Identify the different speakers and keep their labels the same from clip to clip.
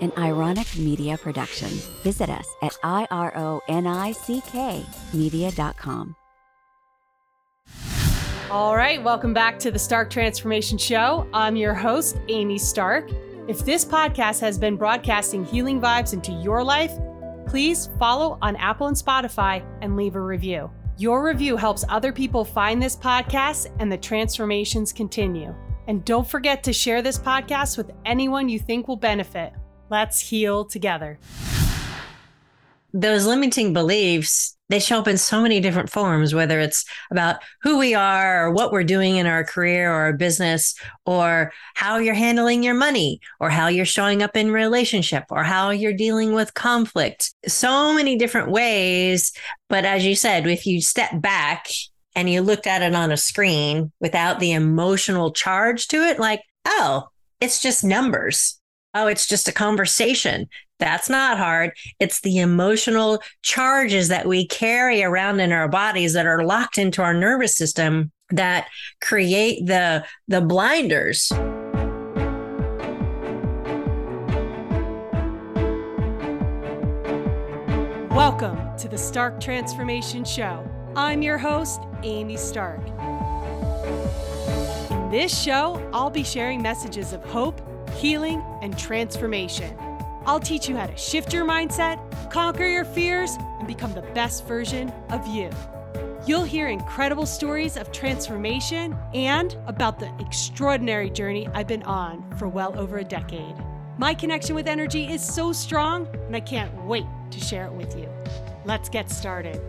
Speaker 1: an ironic media production. Visit us at ironick media.com.
Speaker 2: All right, welcome back to the Stark Transformation Show. I'm your host, Amy Stark. If this podcast has been broadcasting healing vibes into your life, please follow on Apple and Spotify and leave a review. Your review helps other people find this podcast and the transformations continue. And don't forget to share this podcast with anyone you think will benefit. Let's heal together.
Speaker 3: Those limiting beliefs, they show up in so many different forms, whether it's about who we are or what we're doing in our career or our business, or how you're handling your money, or how you're showing up in relationship, or how you're dealing with conflict. So many different ways. But as you said, if you step back and you looked at it on a screen without the emotional charge to it, like, oh, it's just numbers. Oh, it's just a conversation. That's not hard. It's the emotional charges that we carry around in our bodies that are locked into our nervous system that create the the blinders.
Speaker 2: Welcome to the Stark Transformation Show. I'm your host, Amy Stark. In this show, I'll be sharing messages of hope, healing, and transformation. I'll teach you how to shift your mindset, conquer your fears, and become the best version of you. You'll hear incredible stories of transformation and about the extraordinary journey I've been on for well over a decade. My connection with energy is so strong, and I can't wait to share it with you. Let's get started.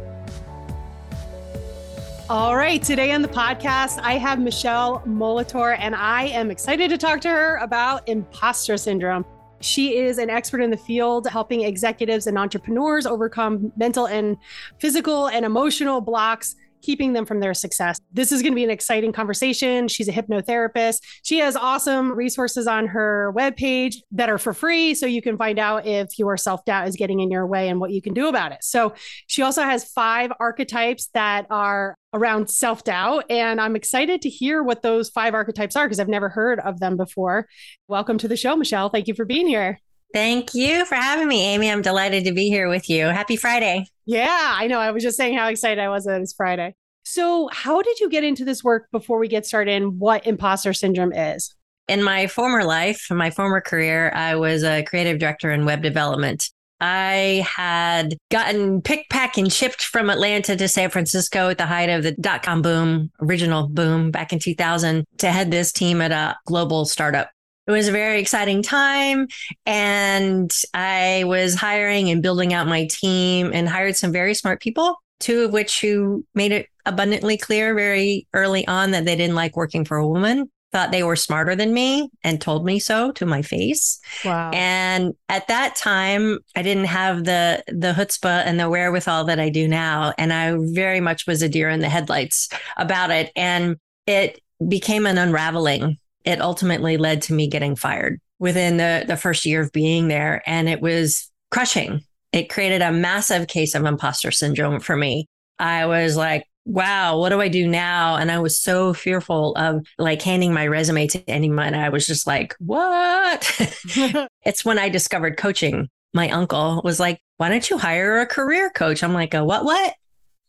Speaker 2: All right, today on the podcast, I have Michele Molitor, and I am excited to talk to her about imposter syndrome. She is an expert in the field, helping executives and entrepreneurs overcome mental and physical and emotional blocks keeping them from their success. This is going to be an exciting conversation. She's a hypnotherapist. She has awesome resources on her webpage that are for free. So you can find out if your self doubt is getting in your way and what you can do about it. So she also has five archetypes that are around self doubt. And I'm excited to hear what those five archetypes are because I've never heard of them before. Welcome to the show, Michele. Thank you for being here.
Speaker 3: Thank you for having me, Amy. I'm delighted to be here with you. Happy Friday.
Speaker 2: Yeah, I know. I was just saying how excited I was that it's Friday. So, how did you get into this work before we get started and what imposter syndrome is?
Speaker 3: In my former life, my former career, I was a creative director in web development. I had gotten picked, packed, and shipped from Atlanta to San Francisco at the height of the dot com boom, original boom back in 2000 to head this team at a global startup. It was a very exciting time. And I was hiring and building out my team and hired some very smart people, two of which who made it abundantly clear very early on that they didn't like working for a woman thought they were smarter than me and told me so to my face.
Speaker 2: Wow.
Speaker 3: And at that time, I didn't have the the chutzpah and the wherewithal that I do now. And I very much was a deer in the headlights about it. And it became an unraveling. It ultimately led to me getting fired within the, the first year of being there. And it was crushing. It created a massive case of imposter syndrome for me. I was like, wow, what do I do now? And I was so fearful of like handing my resume to anyone. I was just like, what? it's when I discovered coaching. My uncle was like, why don't you hire a career coach? I'm like, a what, what?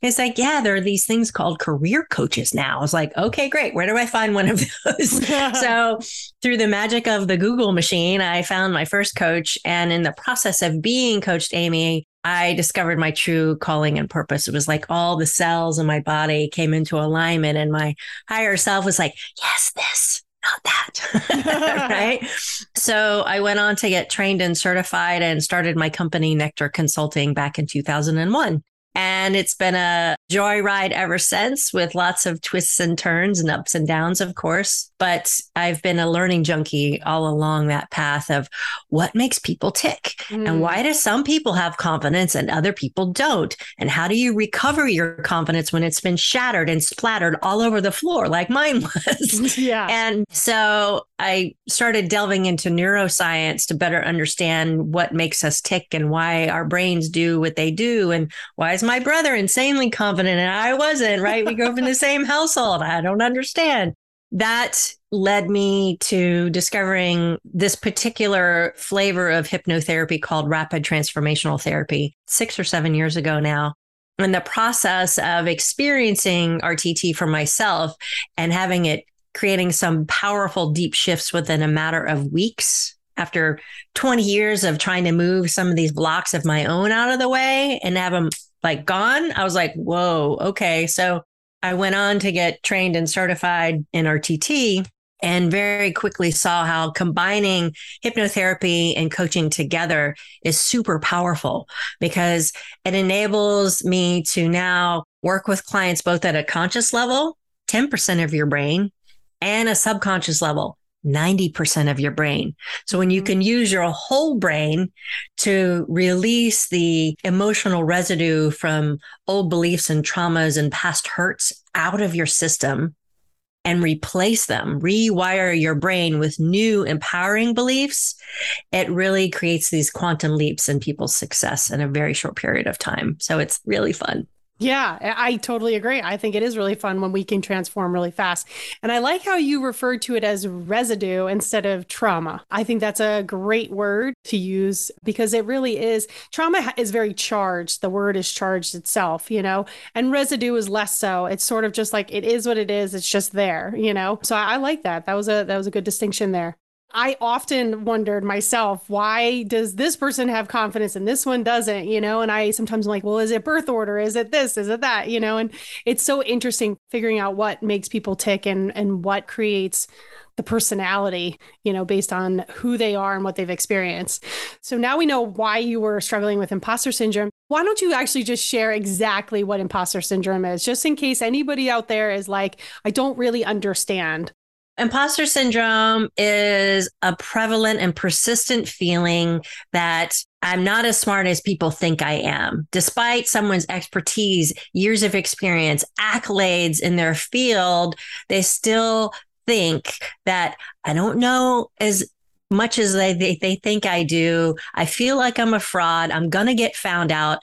Speaker 3: It's like, yeah, there are these things called career coaches now. I was like, okay, great. Where do I find one of those? so, through the magic of the Google machine, I found my first coach. And in the process of being coached, Amy, I discovered my true calling and purpose. It was like all the cells in my body came into alignment, and my higher self was like, yes, this, not that. right. So I went on to get trained and certified and started my company, Nectar Consulting, back in 2001. And it's been a joyride ever since with lots of twists and turns and ups and downs, of course. But I've been a learning junkie all along that path of what makes people tick mm. and why do some people have confidence and other people don't? And how do you recover your confidence when it's been shattered and splattered all over the floor like mine was?
Speaker 2: Yeah.
Speaker 3: And so I started delving into neuroscience to better understand what makes us tick and why our brains do what they do and why my brother insanely confident and I wasn't, right? We grew up in the same household. I don't understand. that led me to discovering this particular flavor of hypnotherapy called rapid transformational therapy six or seven years ago now. In the process of experiencing RTT for myself and having it creating some powerful deep shifts within a matter of weeks after 20 years of trying to move some of these blocks of my own out of the way and have them like gone, I was like, whoa, okay. So I went on to get trained and certified in RTT and very quickly saw how combining hypnotherapy and coaching together is super powerful because it enables me to now work with clients both at a conscious level, 10% of your brain, and a subconscious level, 90% of your brain. So when you mm-hmm. can use your whole brain to release the emotional residue from old beliefs and traumas and past hurts out of your system and replace them, rewire your brain with new empowering beliefs, it really creates these quantum leaps in people's success in a very short period of time. So it's really fun.
Speaker 2: Yeah, I totally agree. I think it is really fun when we can transform really fast. And I like how you referred to it as residue instead of trauma. I think that's a great word to use because it really is. Trauma is very charged. The word is charged itself, you know, and residue is less so. It's sort of just like it is what it is. It's just there, you know. So I, I like that. That was a that was a good distinction there. I often wondered myself, why does this person have confidence and this one doesn't, you know? And I sometimes am like, well, is it birth order? Is it this? Is it that? You know, and it's so interesting figuring out what makes people tick and and what creates the personality, you know, based on who they are and what they've experienced. So now we know why you were struggling with imposter syndrome. Why don't you actually just share exactly what imposter syndrome is, just in case anybody out there is like, I don't really understand
Speaker 3: Imposter syndrome is a prevalent and persistent feeling that I'm not as smart as people think I am. Despite someone's expertise, years of experience, accolades in their field, they still think that I don't know as much as they, they, they think I do. I feel like I'm a fraud. I'm going to get found out.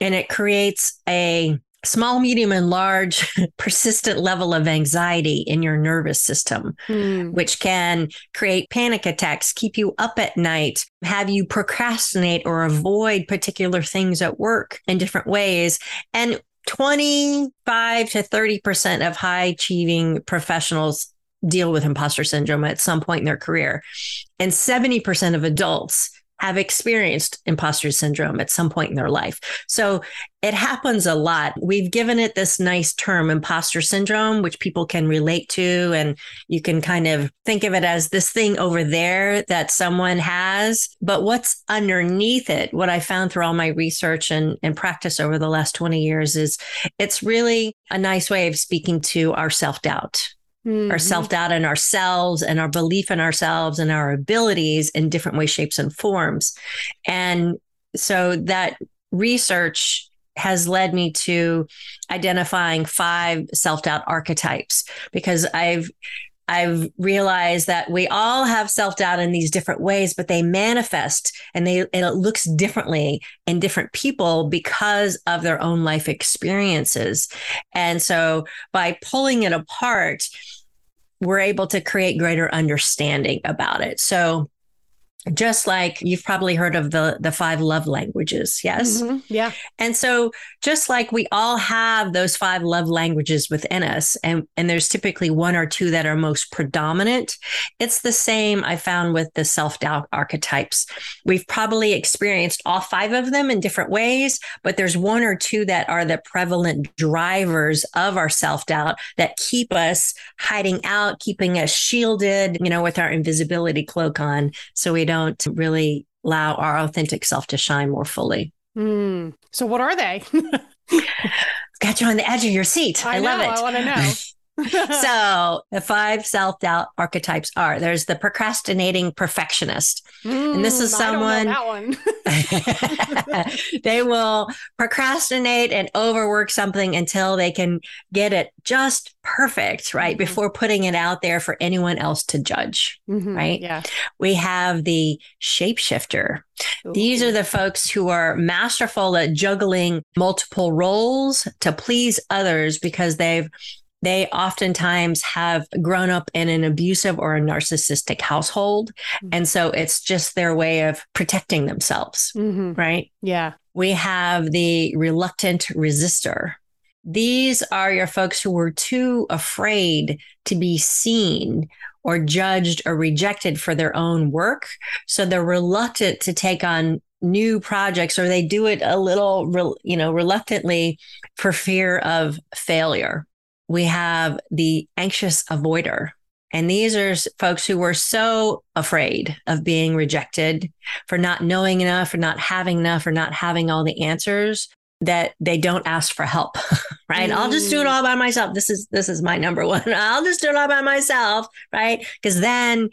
Speaker 3: And it creates a small, medium, and large persistent level of anxiety in your nervous system, mm. which can create panic attacks, keep you up at night, have you procrastinate or avoid particular things at work in different ways. And 25 to 30% of high achieving professionals deal with imposter syndrome at some point in their career. And 70% of adults have experienced imposter syndrome at some point in their life. So it happens a lot. We've given it this nice term, imposter syndrome, which people can relate to. And you can kind of think of it as this thing over there that someone has. But what's underneath it, what I found through all my research and, and practice over the last 20 years is it's really a nice way of speaking to our self doubt mm-hmm. our self doubt in ourselves and our belief in ourselves and our abilities in different ways, shapes, and forms. And so that research has led me to identifying five self doubt archetypes because I've I've realized that we all have self doubt in these different ways, but they manifest and they and it looks differently in different people because of their own life experiences. And so by pulling it apart, we're able to create greater understanding about it. So just like you've probably heard of the the five love languages yes?
Speaker 2: Mm-hmm. yeah.
Speaker 3: And so just like we all have those five love languages within us and and there's typically one or two that are most predominant it's the same i found with the self-doubt archetypes. We've probably experienced all five of them in different ways but there's one or two that are the prevalent drivers of our self-doubt that keep us hiding out keeping us shielded you know with our invisibility cloak on so we don't really allow our authentic self to shine more fully.
Speaker 2: Mm. So, what are they?
Speaker 3: Got you on the edge of your seat. I, I love it.
Speaker 2: I want to know.
Speaker 3: so the five self-doubt archetypes are there's the procrastinating perfectionist.
Speaker 2: Mm,
Speaker 3: and this is someone
Speaker 2: that one.
Speaker 3: They will procrastinate and overwork something until they can get it just perfect right mm-hmm. before putting it out there for anyone else to judge mm-hmm, right?
Speaker 2: Yeah.
Speaker 3: We have the shapeshifter. Ooh. these are the folks who are masterful at juggling multiple roles to please others because they've they oftentimes have grown up in an abusive or a narcissistic household.
Speaker 2: Mm-hmm.
Speaker 3: And so it's just their way of protecting themselves,
Speaker 2: Mhm.
Speaker 3: right?
Speaker 2: Yeah.
Speaker 3: We have the reluctant resistor. These are your folks who were too afraid to be seen or judged or rejected for their own work. So they're reluctant to take on new projects or they do it a little, you know, reluctantly for fear of failure. We have the anxious avoider. And these are folks who were so afraid of being rejected for not knowing enough, for not having enough, or not having all the answers that they don't ask for help. right? I'll just do it mm. all by myself. This is this is my number one. I'll just do it all by myself, right? Because then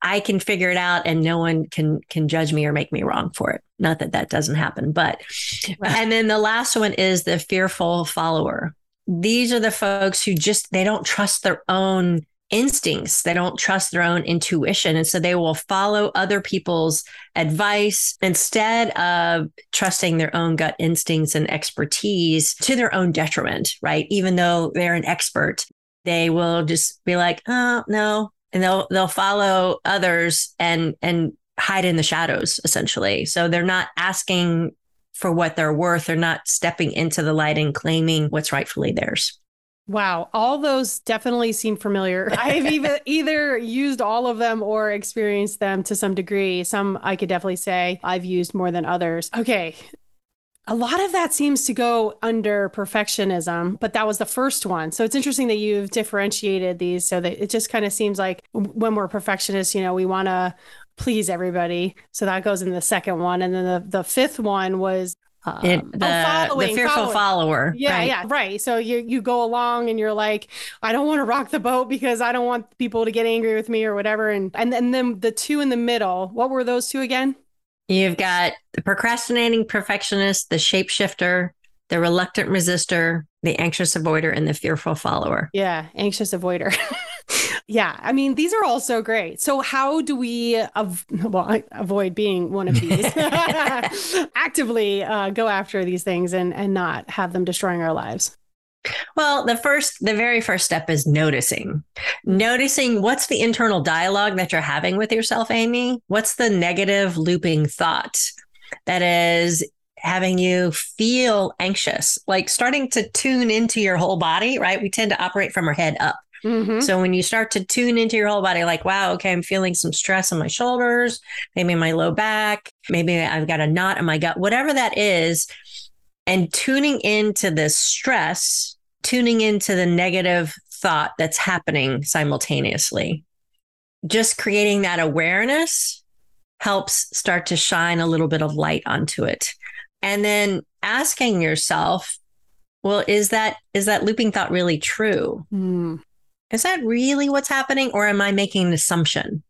Speaker 3: I can figure it out and no one can can judge me or make me wrong for it. Not that that doesn't happen, but and then the last one is the fearful follower. These are the folks who just they don't trust their own instincts. They don't trust their own intuition and so they will follow other people's advice instead of trusting their own gut instincts and expertise to their own detriment, right? Even though they're an expert, they will just be like, "Oh, no." And they'll they'll follow others and and hide in the shadows essentially. So they're not asking for what they're worth. They're not stepping into the light and claiming what's rightfully theirs.
Speaker 2: Wow, all those definitely seem familiar. I've even either used all of them or experienced them to some degree. Some I could definitely say I've used more than others. Okay. A lot of that seems to go under perfectionism, but that was the first one. So it's interesting that you've differentiated these so that it just kind of seems like when we're perfectionists, you know, we want to please everybody. So that goes in the second one. And then the, the fifth one was um,
Speaker 3: It,
Speaker 2: oh,
Speaker 3: the, the
Speaker 2: following,
Speaker 3: fearful
Speaker 2: following.
Speaker 3: follower.
Speaker 2: Yeah,
Speaker 3: right?
Speaker 2: yeah, right. So you you go along and you're like, I don't want to rock the boat because I don't want people to get angry with me or whatever. And and, and then the two in the middle, what were those two again?
Speaker 3: You've got the procrastinating perfectionist, the shapeshifter, the reluctant resistor, the anxious avoider, and the fearful follower.
Speaker 2: Yeah, anxious avoider. yeah, I mean these are all so great. So how do we av- well avoid being one of these? Actively uh, go after these things and and not have them destroying our lives.
Speaker 3: Well, the first, the very first step is noticing. Noticing what's the internal dialogue that you're having with yourself, Amy? What's the negative looping thought that is having you feel anxious? Like starting to tune into your whole body, right? We tend to operate from our head up.
Speaker 2: Mhm.
Speaker 3: So when you start to tune into your whole body, like, wow, okay, I'm feeling some stress on my shoulders, maybe my low back, maybe I've got a knot in my gut, whatever that is, and tuning into this stress, tuning into the negative thought that's happening simultaneously. Just creating that awareness helps start to shine a little bit of light onto it. And then asking yourself, well, is that is that looping thought really true?
Speaker 2: Mm.
Speaker 3: Is that really what's happening or am I making an assumption?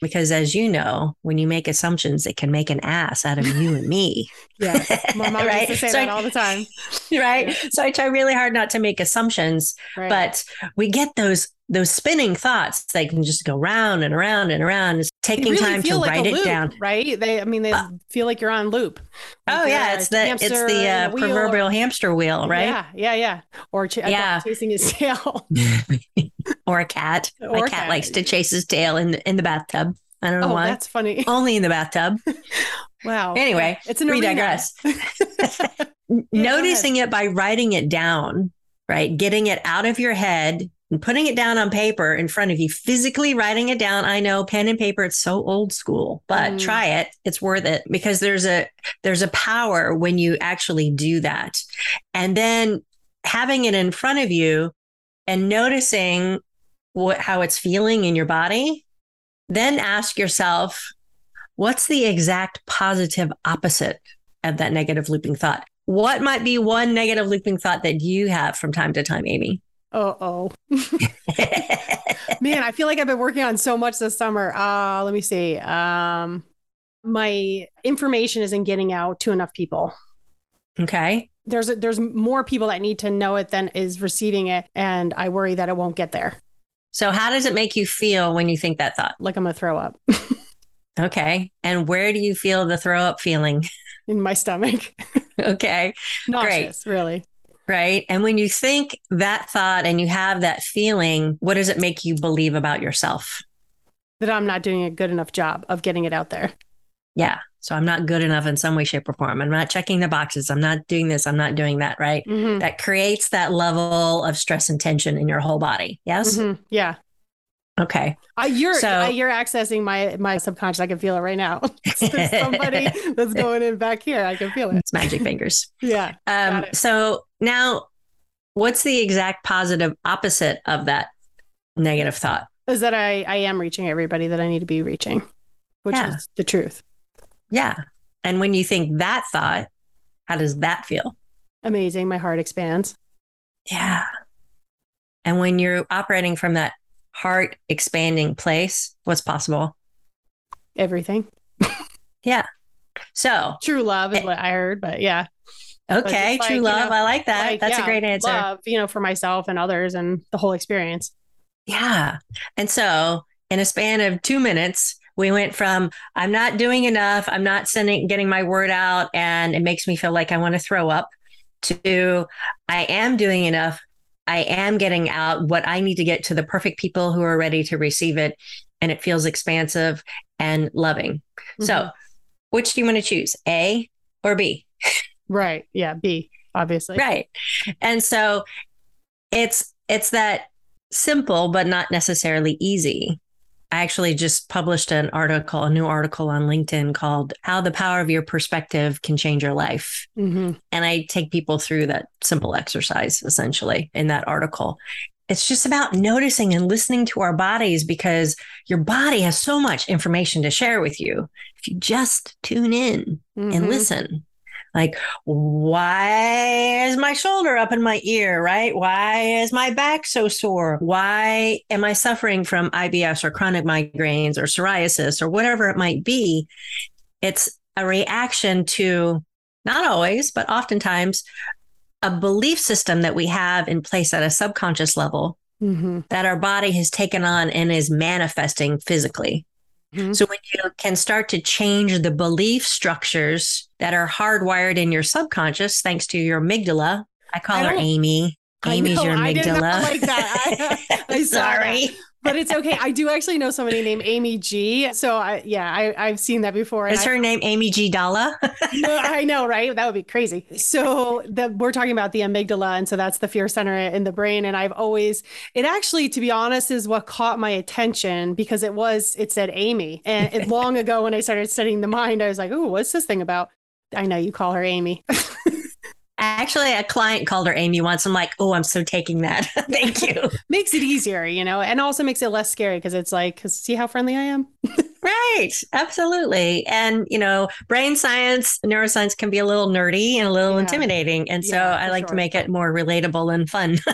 Speaker 3: Because as you know, when you make assumptions, it can make an ass out of you and me.
Speaker 2: Yeah, my mom
Speaker 3: Right?
Speaker 2: used to say
Speaker 3: So
Speaker 2: that
Speaker 3: I-
Speaker 2: all the time.
Speaker 3: right. So I try really hard not to make assumptions,
Speaker 2: Right.
Speaker 3: but we get those those spinning thoughts. They can just go round and around and around. It's taking
Speaker 2: really
Speaker 3: time to
Speaker 2: like
Speaker 3: write it
Speaker 2: loop,
Speaker 3: down.
Speaker 2: right? They, I mean, they feel like you're on loop. Like
Speaker 3: Oh yeah, it's the it's the uh,
Speaker 2: wheel or-
Speaker 3: proverbial hamster wheel, right?
Speaker 2: Yeah, yeah, yeah. Or ch-
Speaker 3: Yeah.
Speaker 2: chasing his tail.
Speaker 3: or a cat.
Speaker 2: Or
Speaker 3: My
Speaker 2: a
Speaker 3: cat,
Speaker 2: cat.
Speaker 3: likes to chase his tail in in the bathtub. I don't know
Speaker 2: oh,
Speaker 3: why.
Speaker 2: that's funny.
Speaker 3: Only in the bathtub.
Speaker 2: Wow.
Speaker 3: Anyway,
Speaker 2: it's an
Speaker 3: we digress. Noticing it by writing it down, right? Getting it out of your head and putting it down on paper in front of you, physically writing it down. I know pen and paper, it's so old school, but
Speaker 2: Mm.
Speaker 3: try it. It's worth it because there's a there's a power when you actually do that. And then having it in front of you and noticing what how it's feeling in your body, then ask yourself, what's the exact positive opposite of that negative looping thought? What might be one negative looping thought that you have from time to time, Amy?
Speaker 2: Uh oh. Man, I feel like I've been working on so much this summer. Uh, let me see. Um, my information isn't getting out to enough people.
Speaker 3: okay.
Speaker 2: There's a, there's more people that need to know it than is receiving it, and I worry that it won't get there.
Speaker 3: So, how does it make you feel when you think that thought?
Speaker 2: Like I'm gonna throw up
Speaker 3: Okay. And where do you feel the throw up feeling?
Speaker 2: in my stomach.
Speaker 3: okay.
Speaker 2: Nauseous, really.
Speaker 3: Right? And when you think that thought and you have that feeling, what does it make you believe about yourself?
Speaker 2: That I'm not doing a good enough job of getting it out there.
Speaker 3: Yeah. So I'm not good enough in some way, shape, or form. I'm not checking the boxes. I'm not doing this. I'm not doing that. Right.
Speaker 2: Mhm.
Speaker 3: That creates that level of stress and tension in your whole body. Yes.
Speaker 2: Mhm. Yeah.
Speaker 3: Okay.
Speaker 2: Uh, you're
Speaker 3: So-
Speaker 2: uh, you're accessing my my subconscious. I can feel it right now. There's somebody that's going in back here. I can feel it.
Speaker 3: It's magic fingers.
Speaker 2: Yeah.
Speaker 3: Um, so now, what's the exact positive opposite of that negative thought?
Speaker 2: Is that I I am reaching everybody that I need to be reaching, which
Speaker 3: Yeah.
Speaker 2: is the truth.
Speaker 3: Yeah. And when you think that thought, how does that feel?
Speaker 2: Amazing. My heart expands.
Speaker 3: Yeah. And when you're operating from that heart expanding place, what's possible?
Speaker 2: Everything. Yeah.
Speaker 3: So,
Speaker 2: True love is eh what I heard, but yeah.
Speaker 3: Okay,
Speaker 2: like,
Speaker 3: true
Speaker 2: you
Speaker 3: love.
Speaker 2: know,
Speaker 3: I like that.
Speaker 2: Like,
Speaker 3: That's
Speaker 2: yeah,
Speaker 3: a great answer.
Speaker 2: Love, you know, for myself and others and the whole experience.
Speaker 3: Yeah. And so, in a span of two minutes, we went from I'm not doing enough, I'm not sending, getting my word out, and it makes me feel like I want to throw up, to I am doing enough, I am getting out what I need to get to the perfect people who are ready to receive it, and it feels expansive and loving. So,
Speaker 2: Mhm.
Speaker 3: which do you want to choose, A or B?
Speaker 2: right. Yeah. B, obviously.
Speaker 3: right and so it's it's that simple but not necessarily easy i actually just published an article a new article on linkedin called how the power of your perspective can change your life
Speaker 2: hmm
Speaker 3: and i take people through that simple exercise essentially in that article it's just about noticing and listening to our bodies because your body has so much information to share with you if you just tune in and
Speaker 2: Mhm.
Speaker 3: listen. Like, why is my shoulder up in my ear, right? Why is my back so sore? Why am I suffering from IBS or chronic migraines or psoriasis or whatever it might be? It's a reaction to not always, but oftentimes a belief system that we have in place at a subconscious level
Speaker 2: Mhm.
Speaker 3: that our body has taken on and is manifesting physically.
Speaker 2: Mhm.
Speaker 3: So when you can start to change the belief structures that are hardwired in your subconscious, thanks to your amygdala. I call
Speaker 2: I
Speaker 3: her
Speaker 2: don't-
Speaker 3: Amy.
Speaker 2: I
Speaker 3: Amy's
Speaker 2: know,
Speaker 3: your
Speaker 2: I did not
Speaker 3: amygdala.
Speaker 2: like that. I- I that.
Speaker 3: Sorry.
Speaker 2: but it's okay. I do actually know somebody named Amy G. So I, yeah, I, I've seen that before.
Speaker 3: Is her name Amy G. Dalla?
Speaker 2: no, I know, right? That would be crazy. So the, we're talking about the amygdala, and so that's the fear center in the brain. And I've always, it actually, to be honest, is what caught my attention because it was, it said Amy, and it, long ago when I started studying the mind, I was like, oh, what's this thing about? I know you call her Amy.
Speaker 3: Actually, a client called her Amy once. I'm like, oh, I'm so taking that. Thank you.
Speaker 2: makes it easier, you know, and also makes it less scary because it's like, 'cause see how friendly I am.
Speaker 3: Right. Absolutely. And, you know, brain science, neuroscience can be a little nerdy and a little
Speaker 2: Yeah.
Speaker 3: intimidating. And so
Speaker 2: Yeah,
Speaker 3: I like to make it more relatable and fun.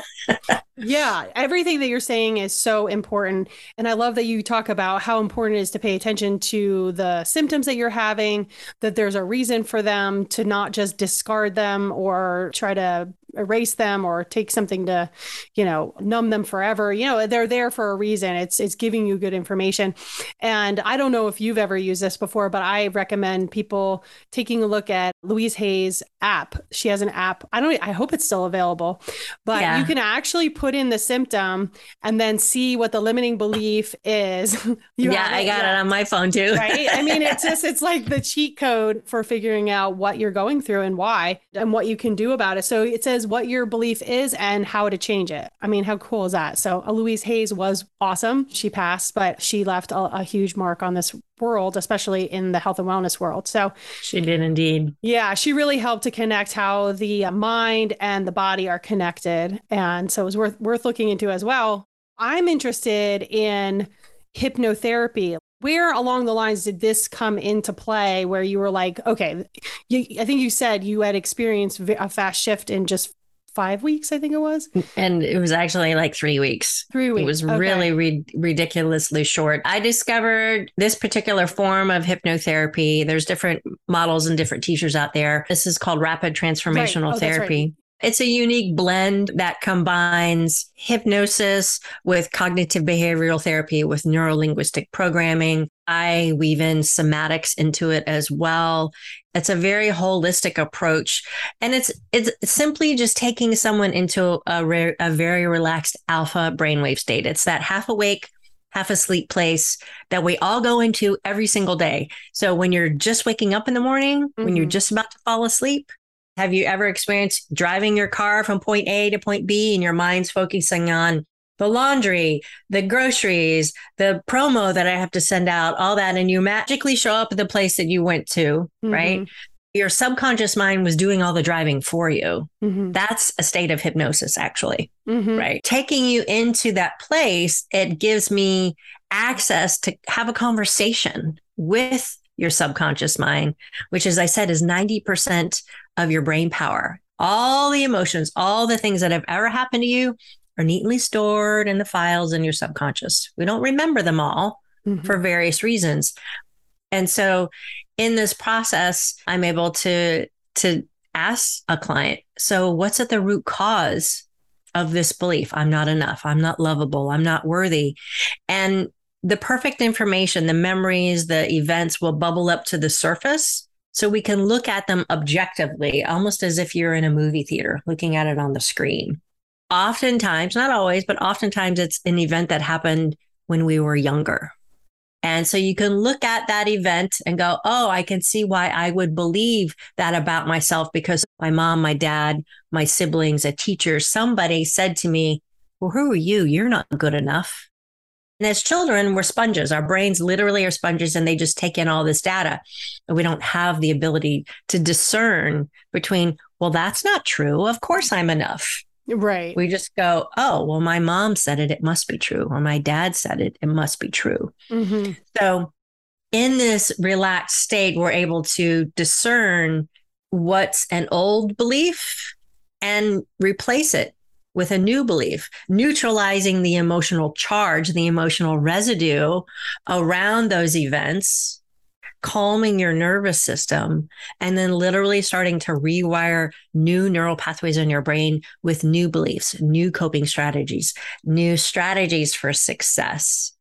Speaker 2: Yeah, everything that you're saying is so important. And I love that you talk about how important it is to pay attention to the symptoms that you're having, that there's a reason for them to not just discard them or try to erase them or take something to, you know, numb them forever. You know, they're there for a reason. It's it's giving you good information. And I don't know if you've ever used this before, but I recommend people taking a look at Louise Hay's app. She has an app. I don't I hope it's still available. But
Speaker 3: Yeah.
Speaker 2: you can actually put in the symptom and then see what the limiting belief is.
Speaker 3: Yeah, I got
Speaker 2: Yeah
Speaker 3: it on my phone too.
Speaker 2: right i mean it's just it's like the cheat code for figuring out what you're going through and why and what you can do about it so it says what your belief is and how to change it i mean how cool is that so louise hayes was awesome she passed but she left a, a huge mark on this world especially in the health and wellness world so
Speaker 3: she did indeed.
Speaker 2: yeah, she really helped to connect how the mind and the body are connected. And so it was worth worth looking into as well. I'm interested in hypnotherapy. Where along the lines did this come into play where you were like, okay, you, I think you said you had experienced a fast shift in just five weeks, I think it was
Speaker 3: And it was actually like three weeks.
Speaker 2: three weeks.
Speaker 3: It was
Speaker 2: Okay.
Speaker 3: really ri- ridiculously short. I discovered this particular form of hypnotherapy. There's different models and different teachers out there. This is called rapid transformational
Speaker 2: Oh, that's right.
Speaker 3: It's a unique blend that combines hypnosis with cognitive behavioral therapy with neurolinguistic programming. I weave in somatics into it as well. It's a very holistic approach, and it's it's simply just taking someone into a, re- a very relaxed alpha brainwave state. It's that half awake, half asleep place that we all go into every single day. So when you're just waking up in the morning, mm-hmm. when you're mm-hmm. just about to fall asleep, have you ever experienced driving your car from point A to point B and your mind's focusing on the laundry, the groceries, the promo that I have to send out, all that. And you magically show up at the place that you went to, mm-hmm. right? Your subconscious mind was doing all the driving for you. Mm-hmm. That's a state of hypnosis, actually, mm-hmm. right? Taking you into that place, it gives me access to have a conversation with your subconscious mind, which, as I said, is 90% of your brain power. All the emotions, all the things that have ever happened to you are neatly stored in the files in your subconscious. We don't remember them all mm-hmm. for various reasons. And so in this process, I'm able to to ask a client, so what's at the root cause of this belief? I'm not enough. I'm not lovable. I'm not worthy. And the perfect information, the memories, the events will bubble up to the surface so we can look at them objectively, almost as if you're in a movie theater looking at it on the screen oftentimes, not always, but oftentimes it's an event that happened when we were younger. And so you can look at that event and go, oh, I can see why I would believe that about myself because my mom, my dad, my siblings, a teacher, somebody said to me, well, who are you? You're not good enough. And as children, we're sponges. Our brains literally are sponges and they just take in all this data. And we don't have the ability to discern between, well, that's not true. Of course I'm enough.
Speaker 2: Right.
Speaker 3: We just go, oh, well, my mom said it, it must be true. Or my dad said it, it must be true. Mm-hmm. So, in this relaxed state, we're able to discern what's an old belief and replace it with a new belief, neutralizing the emotional charge, the emotional residue around those events calming your nervous system, and then literally starting to rewire new neural pathways in your brain with new beliefs, new coping strategies, new strategies for success.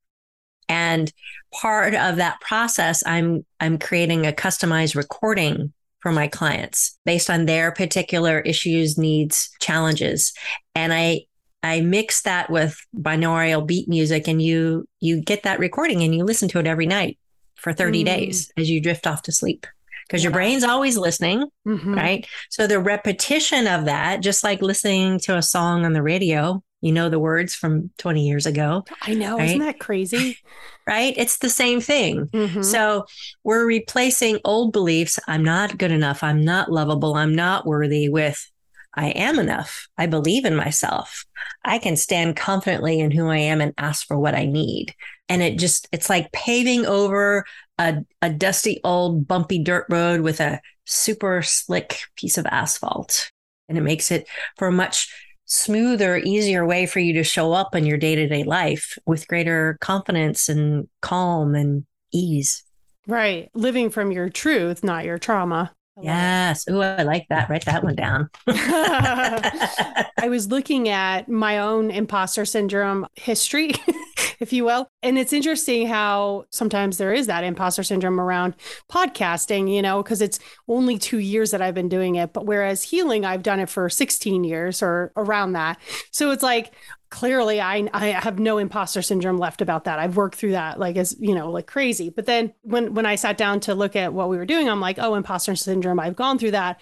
Speaker 3: And part of that process, I'm I'm creating a customized recording for my clients based on their particular issues, needs, challenges. And I I mix that with binaural beat music and you you get that recording and you listen to it every night for 30 mm. days as you drift off to sleep because your brain's always listening, mm-hmm. right? So the repetition of that, just like listening to a song on the radio, you know the words from 20 years ago.
Speaker 2: I know. Right? Isn't that crazy?
Speaker 3: right? It's the same thing. Mm-hmm. So we're replacing old beliefs. I'm not good enough. I'm not lovable. I'm not worthy with I am enough. I believe in myself. I can stand confidently in who I am and ask for what I need. And it just, it's like paving over a, a dusty old bumpy dirt road with a super slick piece of asphalt. And it makes it for a much smoother, easier way for you to show up in your day to day life with greater confidence and calm and ease.
Speaker 2: Right. Living from your truth, not your trauma.
Speaker 3: Yes. Oh, I like that. Write that one down.
Speaker 2: I was looking at my own imposter syndrome history, if you will. And it's interesting how sometimes there is that imposter syndrome around podcasting, you know, because it's only two years that I've been doing it. But whereas healing, I've done it for 16 years or around that. So it's like, clearly I I have no imposter syndrome left about that. I've worked through that like as you know like crazy. But then when when I sat down to look at what we were doing, I'm like, oh, imposter syndrome. I've gone through that.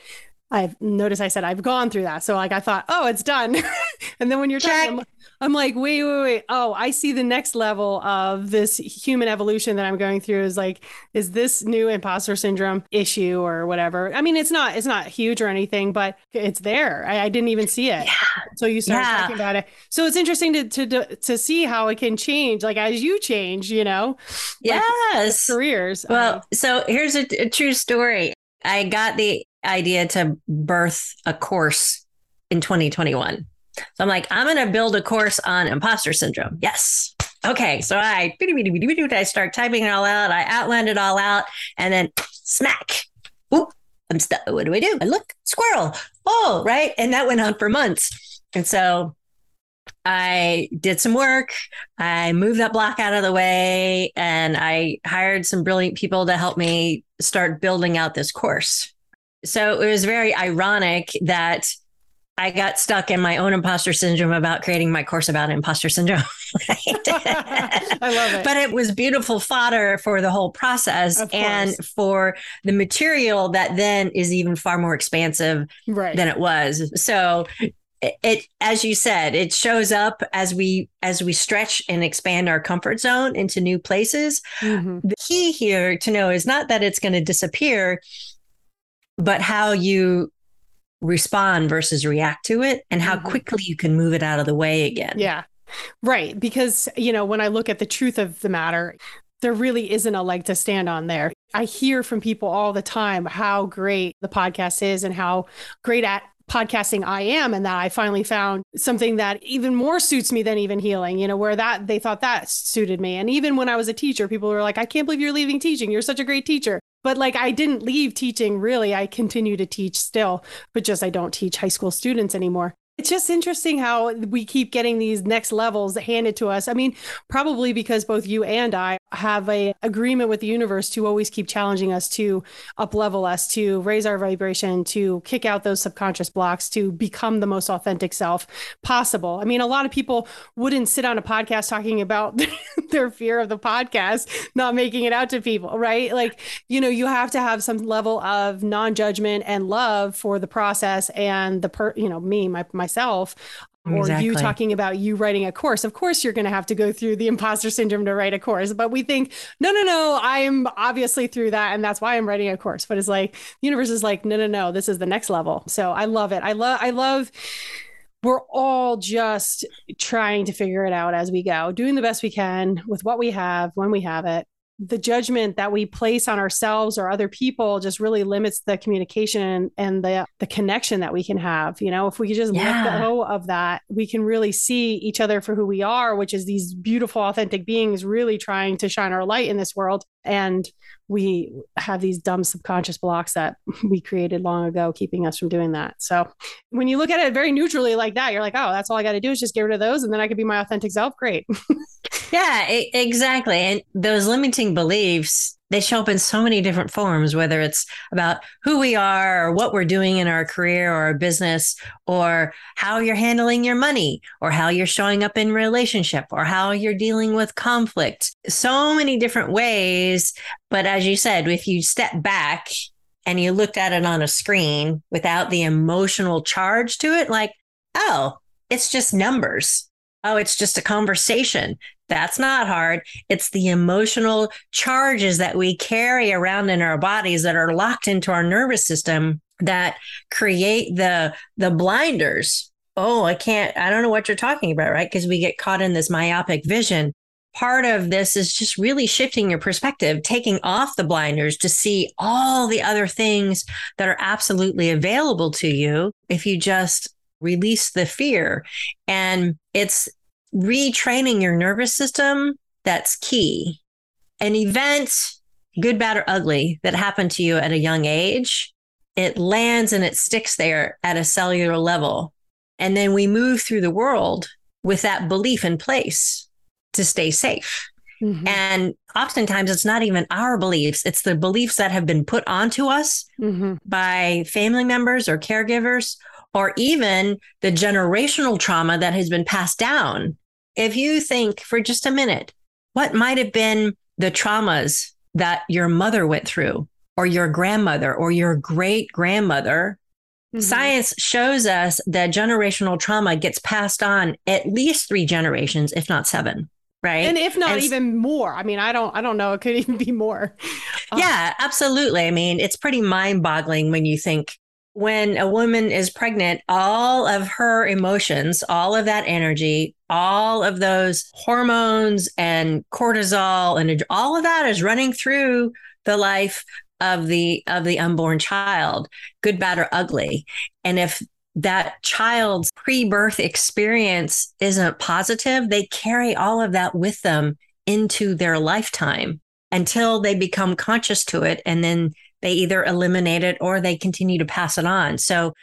Speaker 2: I've noticed I said I've gone through that. So like I thought, oh, it's done. and then when you're Check. talking, I'm like, wait, wait, wait. Oh, I see the next level of this human evolution that I'm going through is like, is this new imposter syndrome issue or whatever? I mean, it's not, it's not huge or anything, but it's there. I, I didn't even see it. Yeah. So you start yeah. talking about it. So it's interesting to, to, to see how it can change, like as you change, you know?
Speaker 3: Yes.
Speaker 2: Like careers.
Speaker 3: Well, so here's a, a true story. I got the idea to birth a course in 2021. So I'm like, I'm going to build a course on imposter syndrome. Yes. Okay. So I, I start typing it all out. I outlined it all out and then smack. Oop, I'm stuck. What do I do? I look, squirrel. Oh, right. And that went on for months. And so I did some work. I moved that block out of the way and I hired some brilliant people to help me start building out this course. So it was very ironic that I got stuck in my own imposter syndrome about creating my course about imposter syndrome.
Speaker 2: I love it.
Speaker 3: But it was beautiful fodder for the whole process and for the material that then is even far more expansive
Speaker 2: right.
Speaker 3: than it was. So it, it as you said it shows up as we as we stretch and expand our comfort zone into new places mm-hmm. the key here to know is not that it's going to disappear but how you respond versus react to it and how mm-hmm. quickly you can move it out of the way again
Speaker 2: yeah right because you know when i look at the truth of the matter there really isn't a leg to stand on there. I hear from people all the time how great the podcast is and how great at podcasting I am and that I finally found something that even more suits me than even healing, you know, where that they thought that suited me. And even when I was a teacher, people were like, I can't believe you're leaving teaching. You're such a great teacher. But like I didn't leave teaching really. I continue to teach still, but just I don't teach high school students anymore. It's just interesting how we keep getting these next levels handed to us. I mean, probably because both you and I have a agreement with the universe to always keep challenging us to up level us, to raise our vibration, to kick out those subconscious blocks, to become the most authentic self possible. I mean, a lot of people wouldn't sit on a podcast talking about their fear of the podcast not making it out to people, right? Like, you know, you have to have some level of non-judgment and love for the process and the per, you know, me, my, my myself um, or exactly. you talking about you writing a course. Of course, you're going to have to go through the imposter syndrome to write a course, but we think, no, no, no, I'm obviously through that. And that's why I'm writing a course. But it's like, the universe is like, no, no, no, this is the next level. So I love it. I love, I love, we're all just trying to figure it out as we go, doing the best we can with what we have when we have it the judgment that we place on ourselves or other people just really limits the communication and the the connection that we can have you know? If we could just yeah. let go of that we can really see each other for who we are which is these beautiful authentic beings really trying to shine our light in this world. And we have these dumb subconscious blocks that we created long ago keeping us from doing that. So when you look at it very neutrally like that you're like oh that's all i got to do is just get rid of those and then i could be my authentic self. Great
Speaker 3: Yeah, exactly. And those limiting beliefs, they show up in so many different forms, whether it's about who we are or what we're doing in our career or our business, or how you're handling your money, or how you're showing up in relationship, or how you're dealing with conflict. So many different ways. But as you said, if you step back and you looked at it on a screen without the emotional charge to it, like, oh, it's just numbers. Oh, it's just a conversation. That's not hard. It's the emotional charges that we carry around in our bodies that are locked into our nervous system that create the the blinders. Oh, I can't I don't know what you're talking about, right? Because we get caught in this myopic vision. Part of this is just really shifting your perspective, taking off the blinders to see all the other things that are absolutely available to you if you just release the fear. And it's retraining your nervous system that's key. An event, good, bad, or ugly, that happened to you at a young age, it lands and it sticks there at a cellular level. And then we move through the world with that belief in place to stay safe. Mm-hmm. And oftentimes it's not even our beliefs, it's the beliefs that have been put onto us mm-hmm. by family members or caregivers, or even the generational trauma that has been passed down if you think for just a minute, what might have been the traumas that your mother went through, or your grandmother, or your great grandmother, mm-hmm. science shows us that generational trauma gets passed on at least three generations, if not seven. Right.
Speaker 2: And if not and, even more. I mean, I don't I don't know. It could even be more.
Speaker 3: Yeah, absolutely. I mean, it's pretty mind-boggling when you think when a woman is pregnant, all of her emotions, all of that energy, all of those hormones and cortisol and all of that is running through the life of the of the unborn child, good, bad, or ugly. And if that child's pre-birth experience isn't positive, they carry all of that with them into their lifetime until they become conscious to it and then they either eliminate it or they continue to pass it on. So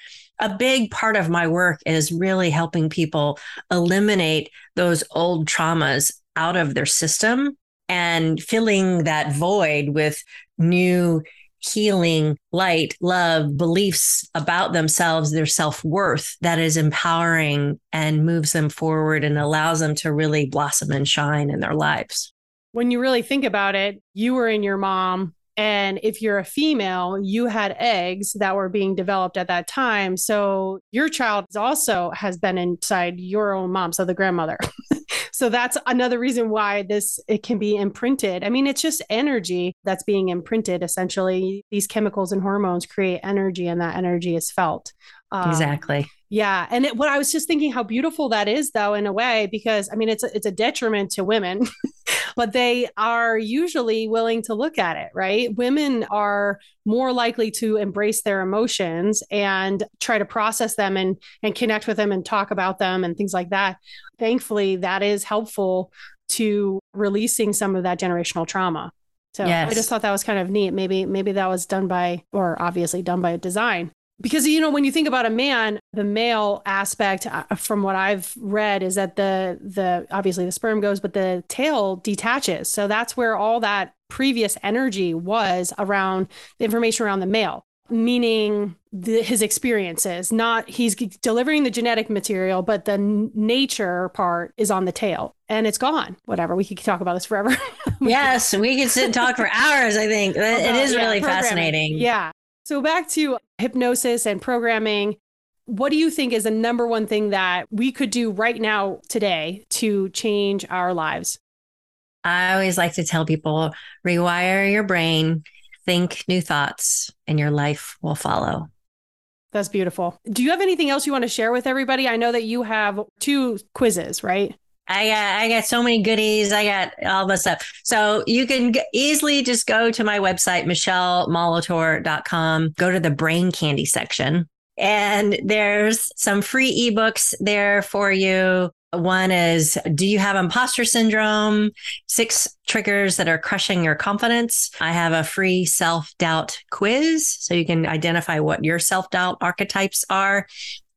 Speaker 3: a big part of my work is really helping people eliminate those old traumas out of their system and filling that void with new healing, light, love, beliefs about themselves, their self worth that is empowering and moves them forward and allows them to really blossom and shine in their lives.
Speaker 2: When you really think about it, you were in your mom. And if you're a female, you had eggs that were being developed at that time. So your child also has been inside your own mom, so the grandmother. so that's another reason why this it can be imprinted. I mean it's just energy that's being imprinted essentially. These chemicals and hormones create energy and that energy is felt.
Speaker 3: Um, exactly.
Speaker 2: yeah and it, what i was just thinking how beautiful that is though in a way because i mean it's a, it's a detriment to women but they are usually willing to look at it, right? Women are more likely to embrace their emotions and try to process them and and connect with them and talk about them and things like that. Thankfully, that is helpful to releasing some of that generational trauma. So yes. I just thought that was kind of neat. Maybe maybe that was done by or obviously done by design because you know when you think about a man the male aspect uh, from what i've read is that the the obviously the sperm goes but the tail detaches. So that's where all that previous energy was around the information around the male meaning the, his experiences not he's delivering the genetic material but the nature part is on the tail and it's gone. Whatever. We could talk about this forever.
Speaker 3: Yes we could sit and talk for hours i think. It is really yeah, fascinating.
Speaker 2: Yeah so back to hypnosis and programming. What do you think is the number one thing that we could do right now today to change our lives?
Speaker 3: I always like to tell people rewire your brain, think new thoughts, and your life will follow.
Speaker 2: That's beautiful. Do you have anything else you want to share with everybody? I know that you have two quizzes, right?
Speaker 3: I got I got so many goodies. I got all this stuff. So you can g- easily just go to my website, michelemolitor.com, go to the brain candy section. And there's some free ebooks there for you. One is Do you have imposter syndrome? Six triggers that are crushing your confidence. I have a free self doubt quiz so you can identify what your self doubt archetypes are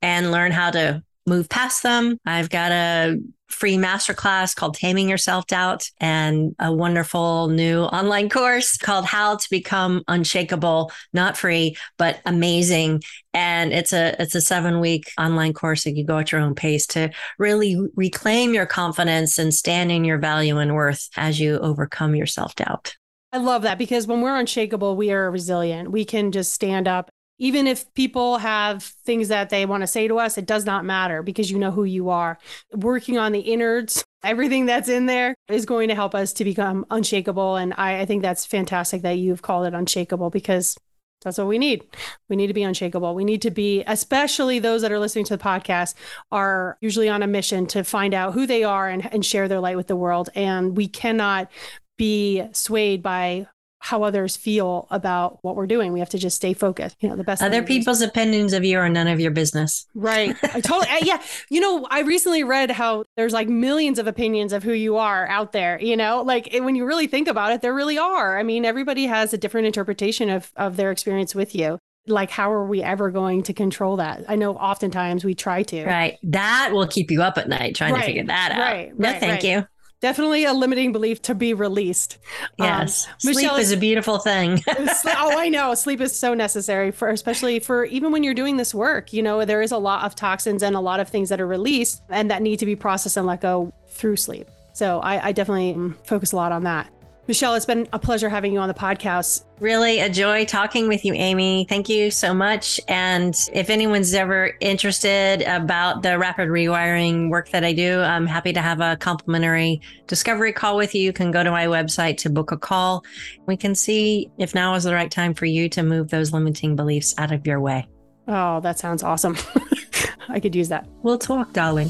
Speaker 3: and learn how to move past them. I've got a free masterclass called Taming Your Self Doubt and a wonderful new online course called How to Become Unshakable, not free, but amazing. And it's a it's a seven week online course that you go at your own pace to really reclaim your confidence and stand in your value and worth as you overcome your self doubt.
Speaker 2: I love that because when we're unshakable, we are resilient. We can just stand up even if people have things that they want to say to us, it does not matter because you know who you are. Working on the innards, everything that's in there is going to help us to become unshakable. And I, I think that's fantastic that you've called it unshakable because that's what we need. We need to be unshakable. We need to be, especially those that are listening to the podcast, are usually on a mission to find out who they are and, and share their light with the world. And we cannot be swayed by how others feel about what we're doing. We have to just stay focused. You know, the best
Speaker 3: other people's is- opinions of you are none of your business.
Speaker 2: Right. I totally. yeah. You know, I recently read how there's like millions of opinions of who you are out there. You know, like when you really think about it, there really are. I mean, everybody has a different interpretation of of their experience with you like how are we ever going to control that i know oftentimes we try to
Speaker 3: right that will keep you up at night trying right. to figure that out right no right, thank right. you
Speaker 2: definitely a limiting belief to be released.
Speaker 3: Um, yes. Um, sleep Michele, is a beautiful thing.
Speaker 2: oh, I know. Sleep is so necessary for, especially for even when you're doing this work. You know, there is a lot of toxins and a lot of things that are released and that need to be processed and let go through sleep. So I, I definitely um, focus a lot on that. Michele, it's been a pleasure having you on the podcast.
Speaker 3: Really a joy talking with you, Amy. Thank you so much. And if anyone's ever interested about the rapid rewiring work that I do, I'm happy to have a complimentary discovery call with you. You can go to my website to book a call. We can see if now is the right time for you to move those limiting beliefs out of your way.
Speaker 2: Oh, that sounds awesome. I could use that.
Speaker 3: We'll talk, darling.